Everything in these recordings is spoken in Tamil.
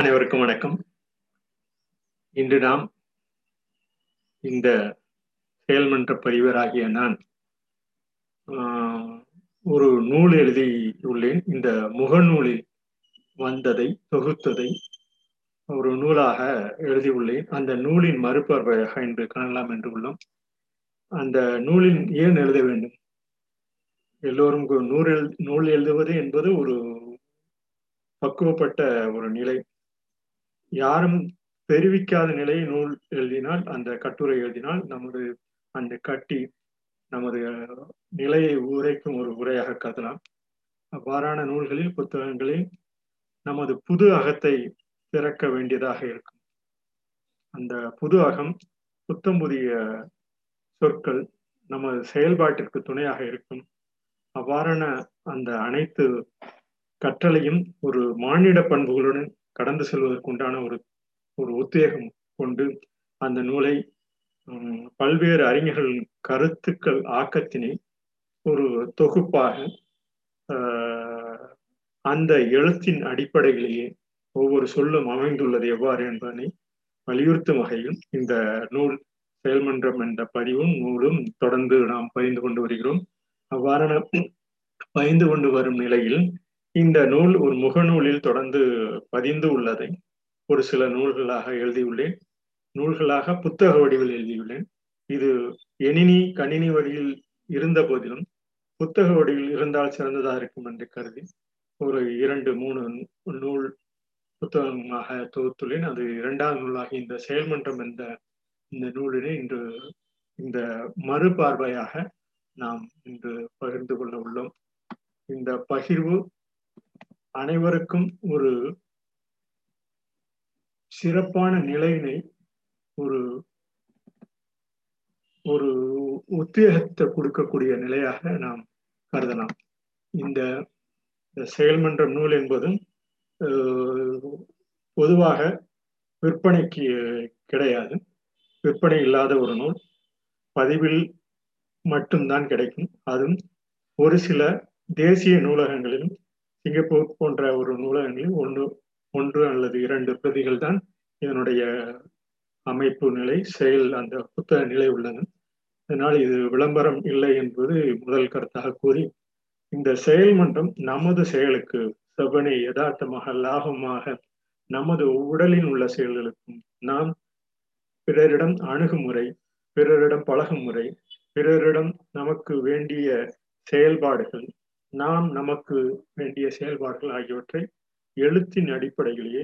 அனைவருக்கும் வணக்கம். இன்று நாம் இந்த செயல்மன்ற பதிவராகிய நான் ஒரு நூல் எழுதி உள்ளேன். இந்த முகநூலில் வந்ததை தொகுத்ததை ஒரு நூலாக எழுதியுள்ளேன் அந்த நூலின் மறுபார்வையாக இன்று காணலாம் என்று உள்ளோம். அந்த நூலின் ஏன் எழுத வேண்டும்? எல்லோரும் நூல் எழு நூல் எழுதுவது என்பது ஒரு பக்குவப்பட்ட ஒரு நிலை. யாரும் தெரிவிக்காத நிலையை நூல் எழுதினால் அந்த கட்டுரை எழுதினால் நமது அந்த கட்டி நமது நிலையை உரைக்கும் ஒரு உரையாக கருதலாம். அவ்வாறான நூல்களில் புத்தகங்களில் நமது புது அகத்தை திறக்க வேண்டியதாக இருக்கும். அந்த புது அகம் புத்தம் புதிய சொற்கள் நமது செயல்பாட்டிற்கு துணையாக இருக்கும். அவ்வாறான அந்த அனைத்து கற்றலையும் ஒரு மானிட பண்புகளுடன் கடந்து செல்வதற்கு உண்டான ஒரு ஒரு உத்வேகம் கொண்டு அந்த நூலை பல்வேறு அறிஞர்களின் கருத்துக்கள் ஆக்கத்தினை ஒரு தொகுப்பாக அந்த எழுத்தின் அடிப்படையிலேயே ஒவ்வொரு சொல்லும் அமைந்துள்ளது எவ்வாறு என்பதனை வலியுறுத்தும் வகையில் இந்த நூல் செயல்மன்றம் என்ற பதிவும் நூலும் தொடர்ந்து நாம் பகிர்ந்து கொண்டு வருகிறோம். அவ்வாறான பகிர்ந்து கொண்டு வரும் நிலையில் இந்த நூல் ஒரு முகநூலில் தொடர்ந்து பதிந்து உள்ளதை ஒரு சில நூல்களாக எழுதியுள்ளேன். நூல்களாக புத்தக வடிவில் எழுதியுள்ளேன். இது எணினி கணினி வழியில் இருந்த போதிலும் புத்தக வடிவில் இருந்தால் சிறந்ததாக இருக்கும் என்று கருதி ஒரு இரண்டு மூணு நூல் புத்தகமாக தொகுத்துள்ளேன். அது இரண்டாம் நூலாக இந்த செயல்மன்றம் என்ற இந்த நூலினை இன்று இந்த மறுபார்வையாக நாம் இன்று பகிர்ந்து கொள்ள உள்ளோம். இந்த பகிர்வு அனைவருக்கும் ஒரு சிறப்பான நிலையினை ஒரு ஒரு உத்வேகத்தை கொடுக்கக்கூடிய நிலையாக நாம் கருதலாம். இந்த செயல்மன்ற நூல் என்பதும் பொதுவாக விற்பனைக்கு கிடையாது. விற்பனை இல்லாத ஒரு நூல். பதிவில் மட்டும்தான் கிடைக்கும். அதுவும் ஒரு சில தேசிய நூலகங்களிலும் சிங்கப்பூர் போன்ற ஒரு நூலகங்களில் ஒன்று ஒன்று அல்லது இரண்டு பிரதிகள் தான் இதனுடைய அமைப்பு நிலை செயல் அந்த புத்தக நிலை உள்ளன. அதனால் இது விளம்பரம் இல்லை என்பது முதல் கருத்தாக கூறி இந்த செயல்மன்றம் நமது செயலுக்கு செவ்வனை யதார்த்தமாக லாபமாக நமது உடலில் உள்ள செயல்களுக்கும் நாம் பிறரிடம் அணுகுமுறை பிறரிடம் பழகும் முறை பிறரிடம் நமக்கு வேண்டிய செயல்பாடுகள் நாம் நமக்கு வேண்டிய செயல்பாடுகள் ஆகியவற்றை எழுத்தின் அடிப்படையிலேயே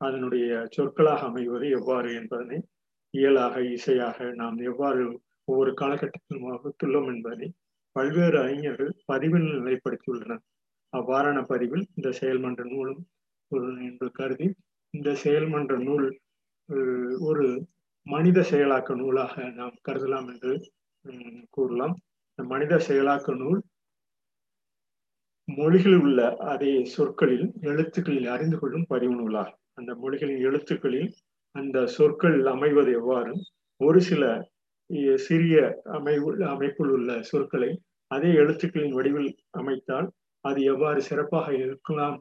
அதனுடைய சொற்களாக அமைவது எவ்வாறு என்பதனை இயலாக இசையாக நாம் எவ்வாறு ஒவ்வொரு காலகட்டத்திலும் வகுத்துள்ளோம் என்பதை பல்வேறு அறிஞர்கள் பதிவில் நிலைப்படுத்தியுள்ளனர். அவ்வாறான பதிவில் இந்த செயல்மன்ற நூலும் என்று கருதி இந்த செயல்மன்ற நூல் ஒரு மனித செயலாக்க நூலாக நாம் கருதலாம் என்று கூறலாம். இந்த மனித செயலாக்க நூல் மொழிகளில் உள்ள அதே சொற்களில் எழுத்துக்களில் அறிந்து கொள்ளும் பதிவு அந்த மொழிகளின் எழுத்துக்களில் அந்த சொற்கள் அமைவது எவ்வாறு? ஒரு சில சிறிய அமைவு அமைப்பில் உள்ள சொற்களை அதே எழுத்துக்களின் வடிவில் அமைத்தால் அது எவ்வாறு சிறப்பாக இருக்கலாம்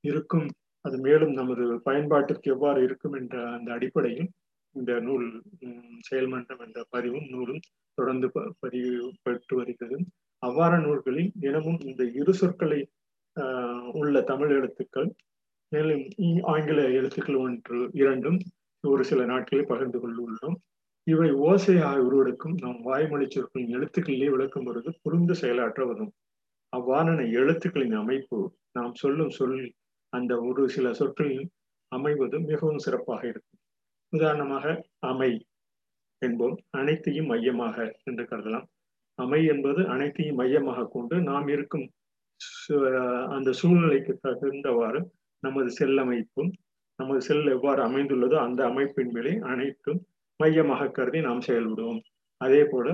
இருக்கும் அது மேலும் நமது பயன்பாட்டிற்கு எவ்வாறு இருக்கும் என்ற அந்த அடிப்படையில் இந்த நூல் செயல்மன்றம் என்ற பதிவும் நூலும் தொடர்ந்து பதிவு பெற்று வருகிறது. அவ்வாறு நூல்களில் தினமும் இந்த இரு சொற்களை உள்ள தமிழ் எழுத்துக்கள் மேலும் ஆங்கில எழுத்துக்கள் ஒன்று இரண்டும் ஒரு சில நாட்களில் பகிர்ந்து கொண்டுள்ளோம். இவை ஓசையாக உருவெடுக்கும் நாம் வாய்மொழி சொற்களின் எழுத்துக்களிலே விளக்கும் பொழுது புரிந்து செயலாற்ற வரும் அவ்வாறான எழுத்துக்களின் அமைப்பு நாம் சொல்லும் சொல் அந்த ஒரு சில சொற்களில் அமைவது மிகவும் சிறப்பாக இருக்கும். உதாரணமாக அமை என்போம். அனைத்தையும் மையமாக என்று கருதலாம். அமை என்பது அனைத்தையும் மையமாக கொண்டு நாம் இருக்கும் அந்த சூழ்நிலைக்கு தகுந்தவாறு நமது செல் அமைப்பும் நமது செல் எவ்வாறு அமைந்துள்ளதோ அந்த அமைப்பின் மேலே அனைத்தும் மையமாக கருதி நாம் செயல்படுவோம். அதே போல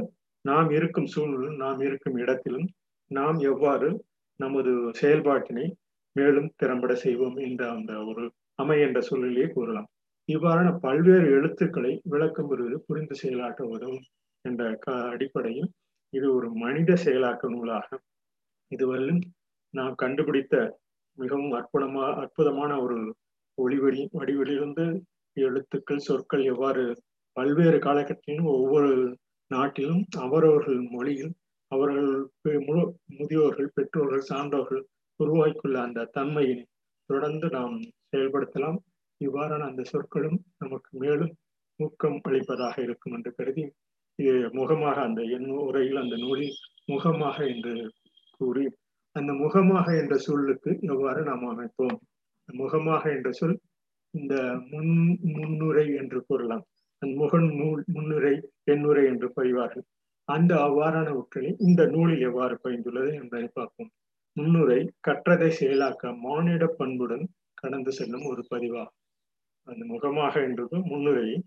நாம் இருக்கும் சூழ்நிலும் நாம் இருக்கும் இடத்திலும் நாம் எவ்வாறு நமது செயல்பாட்டினை மேலும் திறம்பட செய்வோம் என்ற அந்த ஒரு அமை என்ற சூழ்நிலையை கூறலாம். இவ்வாறான பல்வேறு எழுத்துக்களை விளக்கம் பெறுவது புரிந்து செயலாற்ற உதவும் என்ற க அடிப்படையில் இது ஒரு மனித செயலாக்க நூலாக. இதுவரையிலும் நாம் கண்டுபிடித்த மிகவும் அற்புதமா அற்புதமான ஒரு ஒளிவடி வடிவிலிருந்து எழுத்துக்கள் சொற்கள் எவ்வாறு பல்வேறு காலகட்டத்திலும் ஒவ்வொரு நாட்டிலும் அவரவர்கள் மொழியில் அவர்கள் முழு முதியோர்கள் பெற்றோர்கள் சான்றோர்கள் உருவாக்கியுள்ள அந்த தன்மையை தொடர்ந்து நாம் செயல்படுத்தலாம். இவ்வாறான அந்த சொற்களும் நமக்கு மேலும் ஊக்கம் அளிப்பதாக இருக்கும் என்று கருதி முகமாக அந்த என் உரையில் அந்த நூலில் முகமாக என்று கூறி அந்த முகமாக என்ற சொல்லுக்கு எவ்வாறு நாம் அமைப்போம்? முகமாக என்ற சொல் இந்த முன் முன்னுரை என்று கூறலாம் அந்த முகன் நூல் முன்னுரை எண்ணுரை என்று பயிவார்கள் அந்த அவ்வாறான ஒற்றினை இந்த நூலில் எவ்வாறு பயந்துள்ளது என்பதை பார்ப்போம். முன்னுரை கற்றதை செயலாக்க மானிட பண்புடன் கடந்து செல்லும் ஒரு பதிவாகும். அந்த முகமாக என்றது முன்னுரையை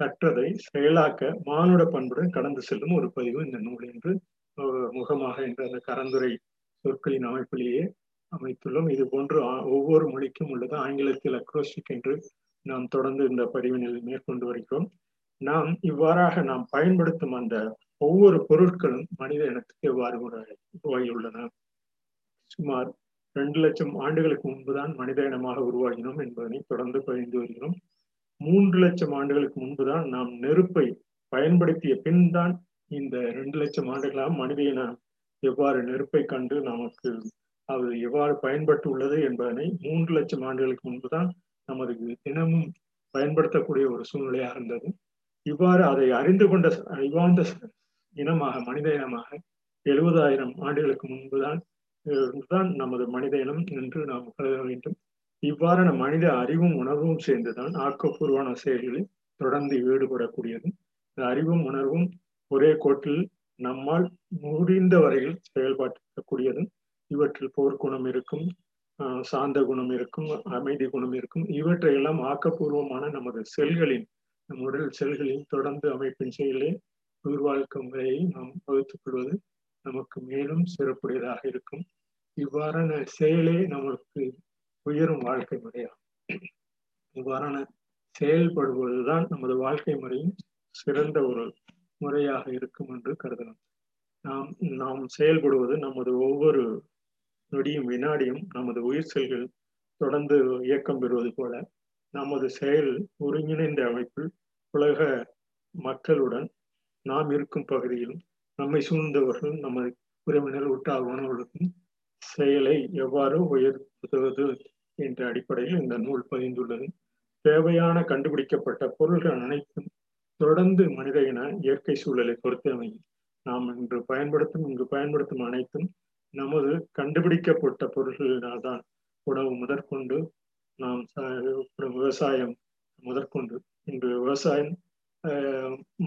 கற்றதை செயலாக்க மானுட பண்புடன் கடந்து செல்லும் ஒரு பதிவு இந்த நூல் என்று முகமாக என்ற அந்த கரந்துரை சொற்களின் அமைப்பிலேயே அமைத்துள்ளோம். இது போன்று ஒவ்வொரு மொழிக்கும் உள்ளது. ஆங்கிலத்தில் அக்ரோஸ்டிக் என்று நாம் தொடர்ந்து இந்த பதிவினில் மேற்கொண்டு வருகிறோம். நாம் இவ்வாறாக நாம் பயன்படுத்தும் அந்த ஒவ்வொரு பொருட்களும் மனித இனத்துக்கு எவ்வாறு உருவாகியுள்ளன சுமார் ரெண்டு லட்சம் ஆண்டுகளுக்கு முன்புதான் மனித இனமாக உருவாகினோம் என்பதனை தொடர்ந்து பகிர்ந்து வருகிறோம். மூன்று லட்சம் ஆண்டுகளுக்கு முன்புதான் நாம் நெருப்பை பயன்படுத்திய பின் தான் இந்த ரெண்டு லட்சம் ஆண்டுகளாக மனித இனம் எவ்வாறு நெருப்பை கண்டு நமக்கு அது எவ்வாறு பயன்பட்டு உள்ளது என்பதனை மூன்று லட்சம் ஆண்டுகளுக்கு முன்புதான் நமது தினமும் பயன்படுத்தக்கூடிய ஒரு சூழ்நிலையாக இருந்தது. இவ்வாறு அதை அறிந்து கொண்ட அறிவார்ந்த இனமாக மனித இனமாக எழுபதாயிரம் ஆண்டுகளுக்கு முன்புதான் தான் நமது மனித இனம் என்று நாம் கருத வேண்டும். இவ்வாறான மனித அறிவும் உணர்வும் சேர்ந்துதான் ஆக்கப்பூர்வமான செயல்களில் தொடர்ந்து ஈடுபடக்கூடியது இந்த அறிவும் உணர்வும் ஒரே கோட்டில் நம்மால் முடிந்த வரையில் செயல்படுத்தக்கூடியது இவற்றில் போர்க்குணம் இருக்கும் சாந்த குணம் இருக்கும் அமைதி குணம் இருக்கும் இவற்றையெல்லாம் ஆக்கப்பூர்வமான நமது செல்களின் நம் உடல் செல்களின் தொடர்ந்து அமைப்பின் செயலே உயிர் வாழ்க்கை முறையை நாம் வகுத்துக் கொள்வது நமக்கு மேலும் சிறப்புடையதாக இருக்கும். இவ்வாறான செயலே நமக்கு உயரும் வாழ்க்கை முறையாகும் இவ்வாறான செயல்படுவதுதான் நமது வாழ்க்கை முறையின் சிறந்த ஒரு முறையாக இருக்கும் என்று கருதலாம். நாம் நாம் செயல்படுவது நமது ஒவ்வொரு நொடியும் வினாடியும் நமது உயிர் செல்கள் தொடர்ந்து இயக்கம் பெறுவது போல நமது செயல் ஒருங்கிணைந்த அமைப்பில் உலக மக்களுடன் நாம் இருக்கும் பகுதியிலும் நம்மை சூழ்ந்தவர்கள் நமது உறவினர் உற்றார் உணவுகளுக்கும் செயலை எவ்வாறு உயர்த்துவது என்ற அடிப்படையில் இந்த நூல் பதிந்துள்ளது. தேவையான கண்டுபிடிக்கப்பட்ட பொருள்கள் அனைத்தும் தொடர்ந்து மனித இன இயற்கை சூழலை பொறுத்து அமையும். நாம் இன்று பயன்படுத்தும் இங்கு பயன்படுத்தும் அனைத்தும் நமது கண்டுபிடிக்கப்பட்ட பொருள்களினால் தான் உணவு முதற்கொண்டு நாம் விவசாயம் முதற்கொண்டு. இன்று விவசாயம்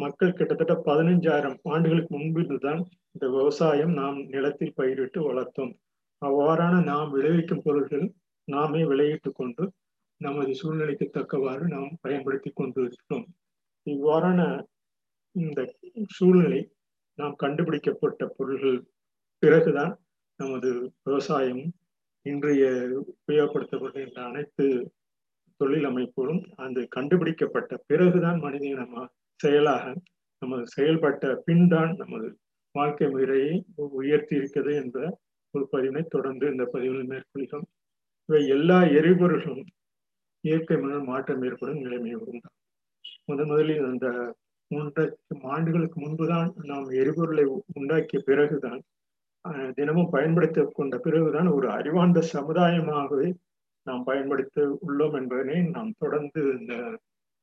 மக்கள் கிட்டத்தட்ட பதினஞ்சாயிரம் ஆண்டுகளுக்கு முன்பிருந்து தான் இந்த விவசாயம் நாம் நிலத்தில் பயிரிட்டு வளர்த்தோம். அவ்வாறான நாம் விளைவிக்கும் பொருள்கள் நாமே விளையிட்டுக் கொண்டு நமது சூழ்நிலைக்கு தக்கவாறு நாம் பயன்படுத்தி கொண்டு இருக்கிறோம் இவ்வாறான இந்த சூழ்நிலை நாம் கண்டுபிடிக்கப்பட்ட பொருள்கள் பிறகுதான் நமது விவசாயம் இன்றைய உபயோகப்படுத்தப்படுகின்ற அனைத்து தொழில் அமைப்புகளும் அந்த கண்டுபிடிக்கப்பட்ட பிறகுதான் மனித நம்ம செயலாக நமது செயல்பட்ட பின்தான் நமது வாழ்க்கை முறையை உயர்த்தி இருக்கிறது என்ற பதிவினை தொடர்ந்து இந்த பதிவில் மேற்கொள்கிறோம் இவை எல்லா எரிபொருளும் இயற்கை மணல் மாற்றம் ஏற்படும் நிலைமை உண்டாகும் முதன் முதலில் அந்த மூன்றரை ஆண்டுகளுக்கு முன்புதான் நாம் எரிபொருளை உண்டாக்கிய பிறகுதான் தினமும் பயன்படுத்தி கொண்ட பிறகுதான் ஒரு அறிவார்ந்த சமுதாயமாகவே நாம் பயன்படுத்த உள்ளோம் என்பதனை நாம் தொடர்ந்து இந்த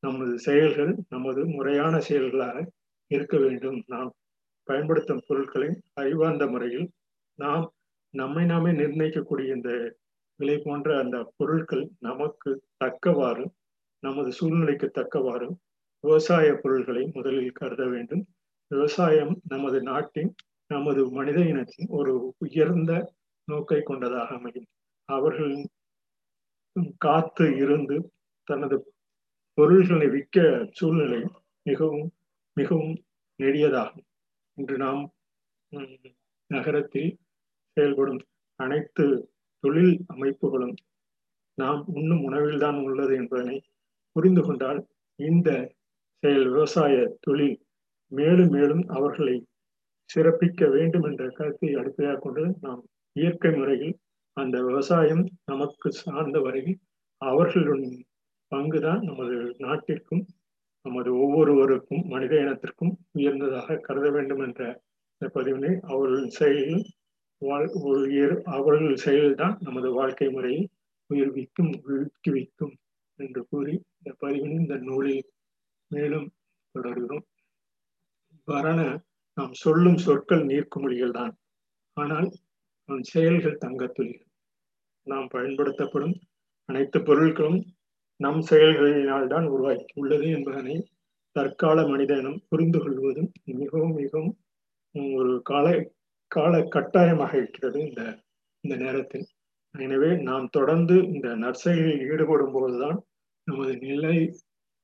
நமது செயல்கள் நமது முறையான செயல்களாக இருக்க வேண்டும். நாம் பயன்படுத்தும் பொருட்களை அறிவார்ந்த முறையில் நாம் நம்மை நாமே நிர்ணயிக்கக்கூடிய இந்த விலை போன்ற அந்த பொருட்கள் நமக்கு தக்கவாறு நமது சூழ்நிலைக்கு தக்கவாறு விவசாய பொருள்களை முதலில் கருத வேண்டும். விவசாயம் நமது நாட்டின் நமது மனித இனத்தின் ஒரு உயர்ந்த நோக்கை கொண்டதாக அமையும். அவர்கள் காத்து இருந்து தனது பொருள்களை விற்க சூழ்நிலை மிகவும் மிகவும் நெடியதாகும் இன்று நாம் நகரத்தில் செயல்படும் அனைத்து தொழில் அமைப்புகளும் நாம் உண்ணும் உணவில்தான் உள்ளது என்பதனை புரிந்து கொண்டால் இந்த செயல் விவசாய தொழில் மேலும் மேலும் அவர்களை சிறப்பிக்க வேண்டும் என்ற கருத்தை அடிப்படையாக கொண்டு நாம் இயற்கை முறையில் அந்த விவசாயம் நமக்கு சார்ந்த வரையில் அவர்களின் பங்குதான் நமது நாட்டிற்கும் நமது ஒவ்வொருவருக்கும் மனித இனத்திற்கும் உயர்ந்ததாக கருத வேண்டும் என்ற இந்த பதிவினை அவர்களின் செயலில் அவர்கள் செயல்தான் நமது வாழ்க்கை முறையை உயிர்விக்கும் ஊக்குவிக்கும் என்று கூறி இந்த பதிவின் இந்த நூலில் மேலும் தொடர்கிறோம். வரண நாம் சொல்லும் சொற்கள் நீர்க்குமொழிகள் தான். ஆனால் நம் செயல்கள் தங்கத்துளிகள். நாம் பயன்படுத்தப்படும் அனைத்து பொருட்களும் நம் செயல்களினால் தான் உருவாக்கி உள்ளது என்பதனை தற்கால மனிதனும் புரிந்து கொள்வதும் மிகவும் மிகவும் ஒரு கால கால கட்டாயமாக இருக்கிறது இந்த இந்த நேரத்தில். எனவே நாம் தொடர்ந்து இந்த நற்செயலில் ஈடுபடும் போதுதான் நமது நிலை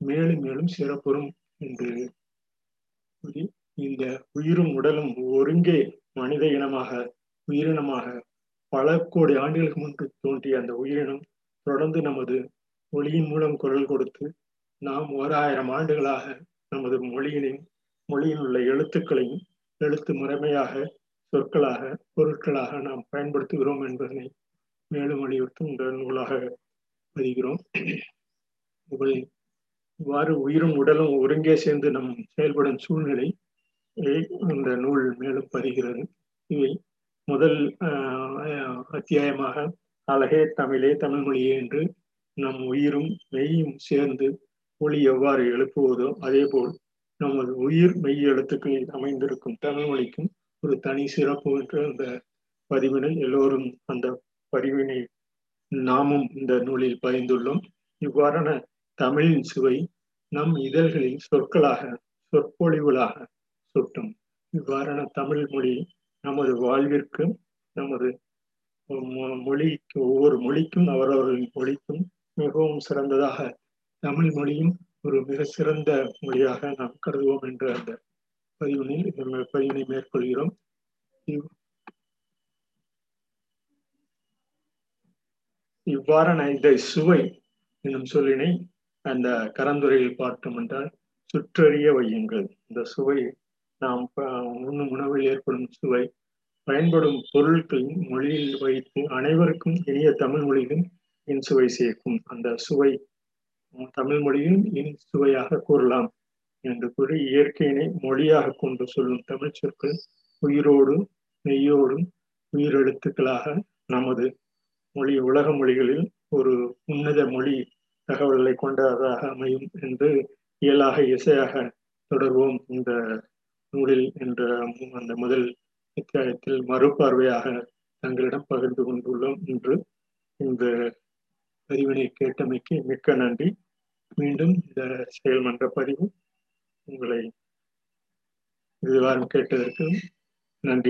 மேலும் மேலும் சிறப்புறும் என்று கூறி இந்த உயிரும் உடலும் ஒருங்கே மனித இனமாக உயிரினமாக பல கோடி ஆண்டுகளுக்கு முன்பு தோன்றிய அந்த உயிரினம் தொடர்ந்து நமது மொழியின் மூலம் குரல் கொடுத்து நாம் ஓராயிரம் ஆண்டுகளாக நமது மொழியினையும் மொழியில் உள்ள எழுத்துக்களையும் எழுத்து முறைமையாக சொற்களாக பொருட்களாக நாம் பயன்படுத்துகிறோம் என்பதனை மேலும் வலியுறுத்தும் இந்த நூலாக பதிகிறோம். இவ்வாறு உயிரும் உடலும் ஒருங்கே சேர்ந்து நம் செயல்படும் சூழ்நிலை இந்த நூல் மேலும் பதிகிறது. இவை முதல் அத்தியாயமாக அழகே தமிழே தமிழ் மொழியே என்று நம் உயிரும் மெய்யும் சேர்ந்து ஒளி எவ்வாறு எழுப்புவதோ அதே போல் நமது உயிர் மெய் எழுத்துக்களில் அமைந்திருக்கும் தமிழ் மொழிக்கும் ஒரு தனி சிறப்பு என்ற அந்த பதிவினை எல்லோரும் அந்த பதிவினை நாமும் இந்த நூலில் பயந்துள்ளோம் இவ்வாறான தமிழின் சுவை நம் இதழ்களில் சொற்களாக சொற்பொழிவுகளாக சுட்டும். இவ்வாறான தமிழ் மொழி நமது வாழ்விற்கு நமது மொழிக்கு ஒவ்வொரு மொழிக்கும் அவரவர்களின் மொழிக்கும் மிகவும் சிறந்ததாக தமிழ் மொழியும் ஒரு மிக சிறந்த மொழியாக நாம் கருதுவோம் என்ற அந்த பதிவினை பதிவினை மேற்கொள்கிறோம். இவ்வாறான இந்த சுவை என்னும் சொல்லினை அந்த கரந்துரையில் பார்த்தோம் என்றால் சுற்றறிய வையுங்கள். இந்த சுவை நாம் உண்ணும் உணவில் ஏற்படும் சுவை பயன்படும் பொருட்களின் மொழியில் வைத்து அனைவருக்கும் இனிய தமிழ் மொழியிலும் இன்சுவை சேர்க்கும். அந்த சுவை தமிழ் மொழியும் இன் சுவையாக கூறலாம். என்று கூறி இயற்கையினை மொழியாக கொண்டு சொல்லும் தமிழ் சொற்கள் உயிரோடும் மெய்யோடும் உயிரெழுத்துக்களாக நமது மொழி உலக மொழிகளில் ஒரு உன்னத மொழி தகவல்களை கொண்டதாக அமையும் என்று இயலாக இசையாக தொடர்வோம் இந்த நூலில் என்ற அந்த முதல் அத்தியாயத்தில் மறுபார்வையாக தங்களிடம் பகிர்ந்து கொண்டுள்ளோம் என்று இந்த பதிவினை கேட்டமைக்கு மிக்க நன்றி. மீண்டும் இந்த செயல்மன்ற பதிவு உங்களை இது வாரம் கேட்டதற்கு நன்றி.